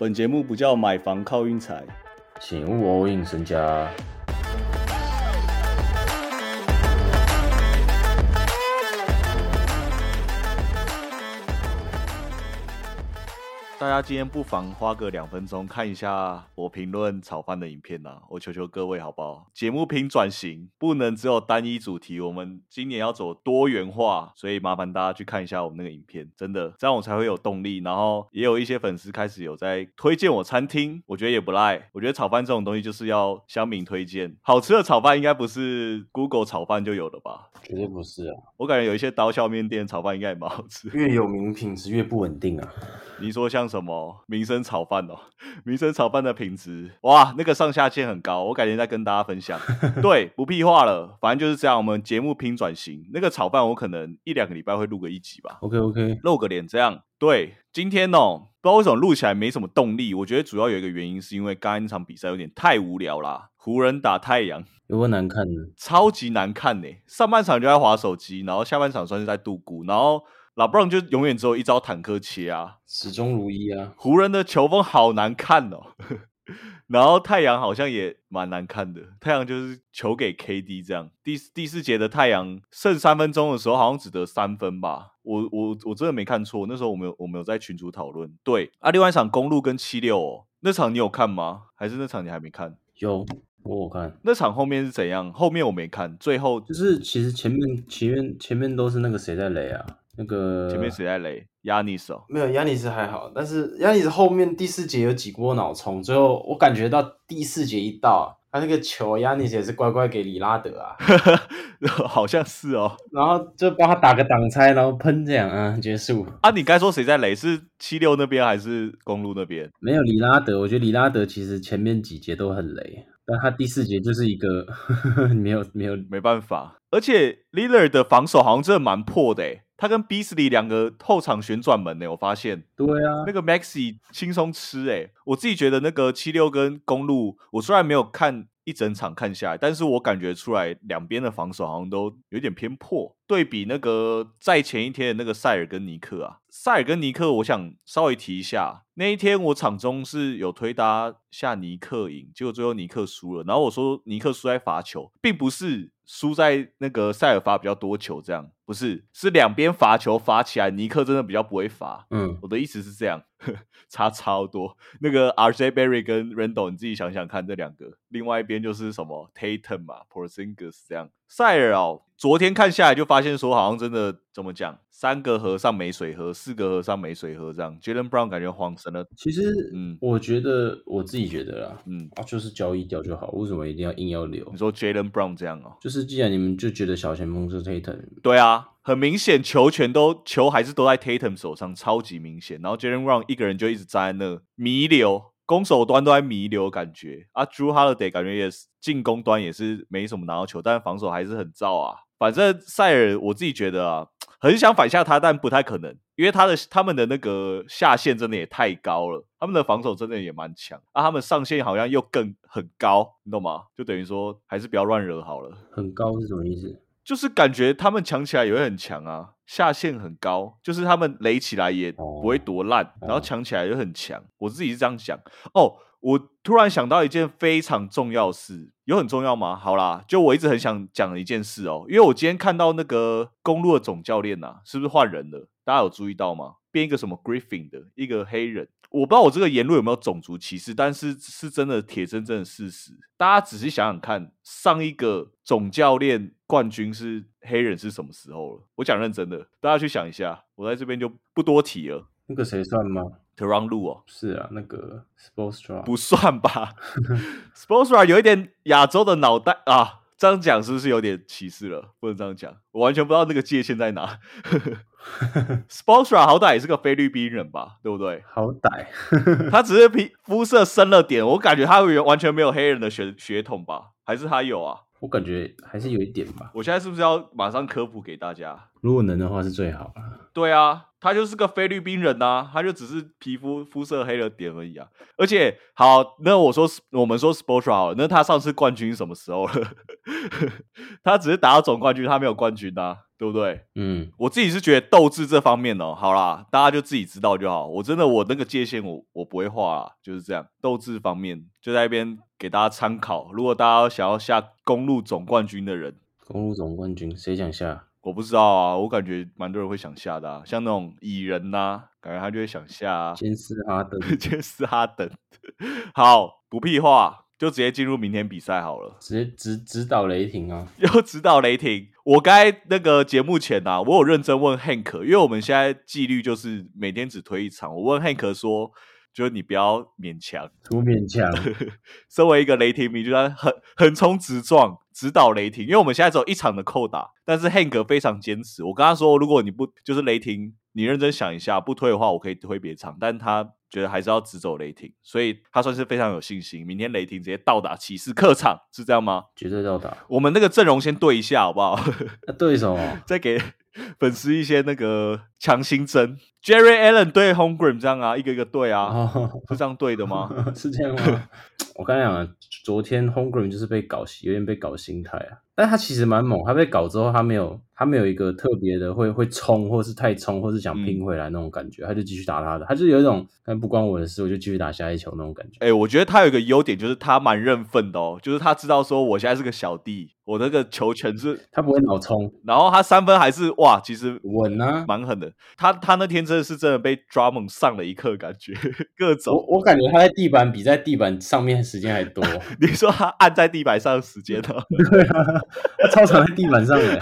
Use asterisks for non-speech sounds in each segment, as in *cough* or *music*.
本节目不叫买房靠运财，请勿 all in 身家。大家今天不妨花个两分钟看一下我评论炒饭的影片呐、我求求各位好不好？节目拼转型不能只有单一主题，我们今年要走多元化，所以麻烦大家去看一下我们那个影片，真的这样我才会有动力。然后也有一些粉丝开始有在推荐我餐厅，我觉得也不赖。我觉得炒饭这种东西就是要乡民推荐，好吃的炒饭应该不是 Google 炒饭就有的吧？绝对不是啊，我感觉有一些刀削面店炒饭应该也蛮好吃。越有名品质越不稳定啊。你说像什么民生炒饭哦，*laughs* 民生炒饭的品质哇，那个上下限很高，我改天再跟大家分享。*laughs* 对，不屁话了，反正就是这样。我们节目拼转型，那个炒饭我可能一两个礼拜会录个一集吧，OK OK，露个脸这样。对，今天哦，不知道为什么录起来没什么动力。我觉得主要有一个原因是因为刚刚那场比赛有点太无聊啦，湖人打太阳。有多难看呢，超级难看呢。上半场就在划手机，然后下半场算是在度孤，然后老布朗就永远只有一招坦克切啊。始终如一啊。湖人的球风好难看哦，*laughs* 然后太阳好像也蛮难看的，太阳就是球给 KD 这样。第第四节的太阳剩三分钟的时候，好像只得三分吧。我我我真的没看错，那时候我们有我们有在群组讨论。对啊，另外一场公路跟七六哦，那场你有看吗？还是那场你还没看？有，我有看，那场后面是怎样？后面我没看，最后就是其实前面前面前面都是那个谁在雷啊，那个前面谁在雷？亚尼斯哦，没有亚尼斯还好，但是亚尼斯后面第四节有几波脑冲，最后我感觉到第四节一到啊，他那个球亚尼斯也是乖乖给里拉德啊，*laughs* 好像是哦。然后就帮他打个挡拆，然后喷这样啊结束。啊，你该说谁在雷？是七六那边还是公路那边？没有里拉德，我觉得里拉德其实前面几节都很雷，但他第四节就是一个 *laughs* 没有没有没办法，而且 Lillard 的防守好像真的蛮破的诶，他跟 Beasley 两个后场旋转门呢，我发现对啊那，个 Maxi 轻松吃诶，我自己觉得那个七六跟公路，我虽然没有看一整场看下来，但是我感觉出来两边的防守好像都有点偏破。对比那个在前一天的那个塞尔跟尼克啊，塞尔跟尼克，我想稍微提一下，那一天我场中是有推搭下尼克赢，结果最后尼克输了。然后我说尼克输在罚球，并不是输在那个塞尔罚比较多球，这样不是，是两边罚球罚起来，尼克真的比较不会罚。嗯，我的意思是这样，*laughs* 差超多。那个 RJ Berry 跟 Randall，你自己想想看，这两个，另外一边就是什么 Tatum 嘛，Porzingis 这样。塞尔哦，昨天看下来就发现说，好像真的怎么讲，三个和尚没水喝，四个和尚没水喝，这样。Jalen Brown 感觉慌神了，其实嗯我觉得我自己觉得啦，嗯，啊就是交易掉就好，为什么一定要硬要留你？说 Jalen Brown 这样哦，就是既然你们就觉得小前锋是 Tatum，对啊，很明显球权都球还是都在 Tatum 手上，超级明显。然后 Jalen Brown 一个人就一直站在那弥留，攻守端都在弥留，感觉啊，Drew Holiday 感觉也是进攻端也是没什么拿到球，但是防守还是很燥啊。反正塞尔我自己觉得啊，*tsk* 很想反下他，但不太可能，因为他的他们的那个下限真的也太高了，他们的防守真的也蛮强啊，他们上限好像又更很高，你懂吗？就等于说还是不要乱惹好了。很高是什么意思？就是感觉他们强起来也会很强啊，下限很高，就是他们垒起来也不会多烂，然后强起来也很强。我自己是这样想哦。我突然想到一件非常重要的事，有很重要吗？好啦，就我一直很想讲的一件事哦，因为我今天看到那个公路的总教练呐、啊，是不是换人了？大家有注意到吗？变一个什么 Griffin 的一个黑人，我不知道我这个言论有没有种族歧视，但是是真的铁铮铮的事实。大家仔细想想看，上一个总教练冠军是黑人是什么时候了？我讲认真的，大家去想一下。我在这边就不多提了。那个谁算吗？Teron 路哦，是啊，那个 Sportstra 不算吧 s p o r t s r a 有一点亚洲的脑袋啊，这样讲是不是有点歧视了？不能这样讲，我完全不知道那个界限在哪。S p o r t s r a 好歹也是个菲律宾人吧，对不对？好歹他只是皮肤色深了点，我感觉他完全没有黑人的血血统吧？还是他有啊？我感觉还是有一点吧。我现在是不是要马上科普给大家？如果能的话是最好了。对啊，他就是个菲律宾人呐，他就只是皮肤肤色黑了点而已啊。而且好，那我说我们说 Sports 好，那他上次冠军什么时候了？*laughs* 他只是打到总冠军，他没有冠军啊，对不对？嗯，我自己是觉得斗志这方面哦，好啦，大家就自己知道就好。我真的我那个界限我我不会画啊，就是这样。斗志方面就在那边给大家参考。如果大家想要下公路总冠军的人，公路总冠军谁想下？我不知道啊，我感觉蛮多人会想下的，像那种蚁人呐，感觉他就会想下啊。杰斯哈登，*laughs* 杰斯哈登，好，不屁话，就直接进入明天比赛好了。直接指指导雷霆啊，要指导雷霆。我该那个节目前啊，我有认真问 Hank，因为我们现在纪律就是每天只推一场。我问 Hank 说，就是你不要勉强，不勉强。*laughs* 身为一个雷霆迷，就他横横冲直撞。直捣雷霆，因为我们现在只有一场的扣打，但是 Hank 非常坚持。我跟他说，如果你不就是雷霆，你认真想一下，不推的话，我可以推别场。但他觉得还是要直走雷霆，所以他算是非常有信心。明天雷霆直接到达骑士客场，是这样吗？绝对到达。我们那个阵容先对一下好不好？*laughs* 对什么再给粉丝一些那个强心针。Jerry Allen 对 h o m e g r i m 这样啊，一个一个对啊，是这样对的吗？*laughs* 是这样吗？*clears throat* 我刚讲啊，昨天 Homegrown 就是被搞，有点被搞心态啊。但他其实蛮猛，他被搞之后，他没有，他没有一个特别的会会冲，或是太冲，或是想拼回来那种感觉，他就继续打他的，他就有一种，但不关我的事，我就继续打下一球那种感觉。哎，我觉得他有一个优点，就是他蛮认份的哦，就是他知道说我现在是个小弟，我那个球权是，*laughs* 他不会脑冲，然后他三分还是哇，其实稳啊，蛮狠的。他他那天真的是真的被 Drummond 上了一课，感觉 *laughs* 各种。我我感觉他在地板比在地板上面时间还多。*laughs* 你说他按在地板上的时间呢？对啊。*laughs* 他超常在地板上的，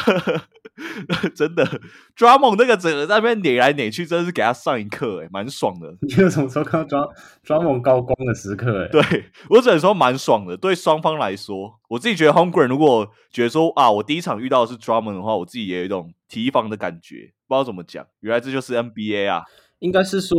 *laughs* 真的抓猛那个整个在那边碾来碾去，真的是给他上一课哎，蛮爽的。你有什么时候看到抓抓猛高光的时刻哎？对我只能说蛮爽的。对双方来说，我自己觉得 Homegrown 如果觉得说啊，我第一场遇到的是抓猛的话，我自己也有一种提防的感觉，不知道怎么讲。原来这就是 NBA 啊，应该是说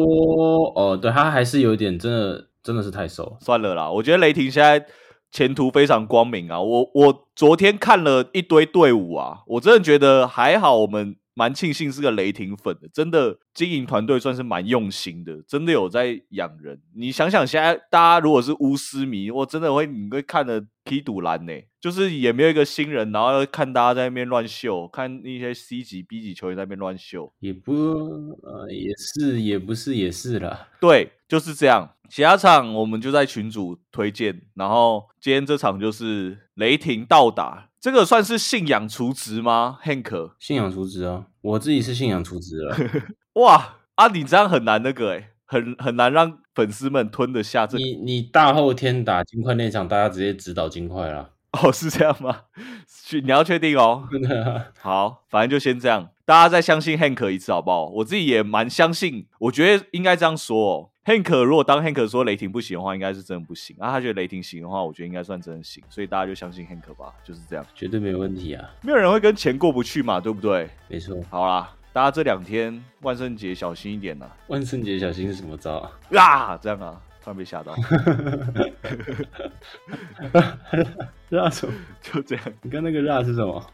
哦，对他还是有点真的真的是太瘦。算了啦，我觉得雷霆现在。前途非常光明啊！我我昨天看了一堆队伍啊，我真的觉得还好，我们蛮庆幸是个雷霆粉的，真的经营团队算是蛮用心的，真的有在养人。你想想，现在大家如果是巫师迷，我真的会你会看的批赌蓝呢，就是也没有一个新人，然后看大家在那边乱秀，看那些 C 级、B 级球员在那边乱秀，也不呃也是也不是也是啦，对，就是这样。其他场我们就在群主推荐，然后今天这场就是雷霆到达，这个算是信仰除职吗？Hank，信仰除职啊，我自己是信仰除职了。*laughs* 哇，啊，你这样很难那个哎，很很难让粉丝们吞得下这。你你大后天打金块那场，大家直接指导金块了。哦，是这样吗？去，你要确定哦。好，反正就先这样，大家再相信 Hank 一次好不好？我自己也蛮相信，我觉得应该这样说哦。Hank 如果当 Hank 说雷霆不行的话，应该是真的不行。啊，他觉得雷霆行的话，我觉得应该算真的行。所以大家就相信 Hank 吧，就是这样，绝对没有问题啊。没有人会跟钱过不去嘛，对不对？没错。好啦，大家这两天万圣节小心一点呐。万圣节小心是什么招啊？啊，这样啊，突然被吓到。*laughs* *laughs* 蜡烛就这样。你看那个蜡是什么？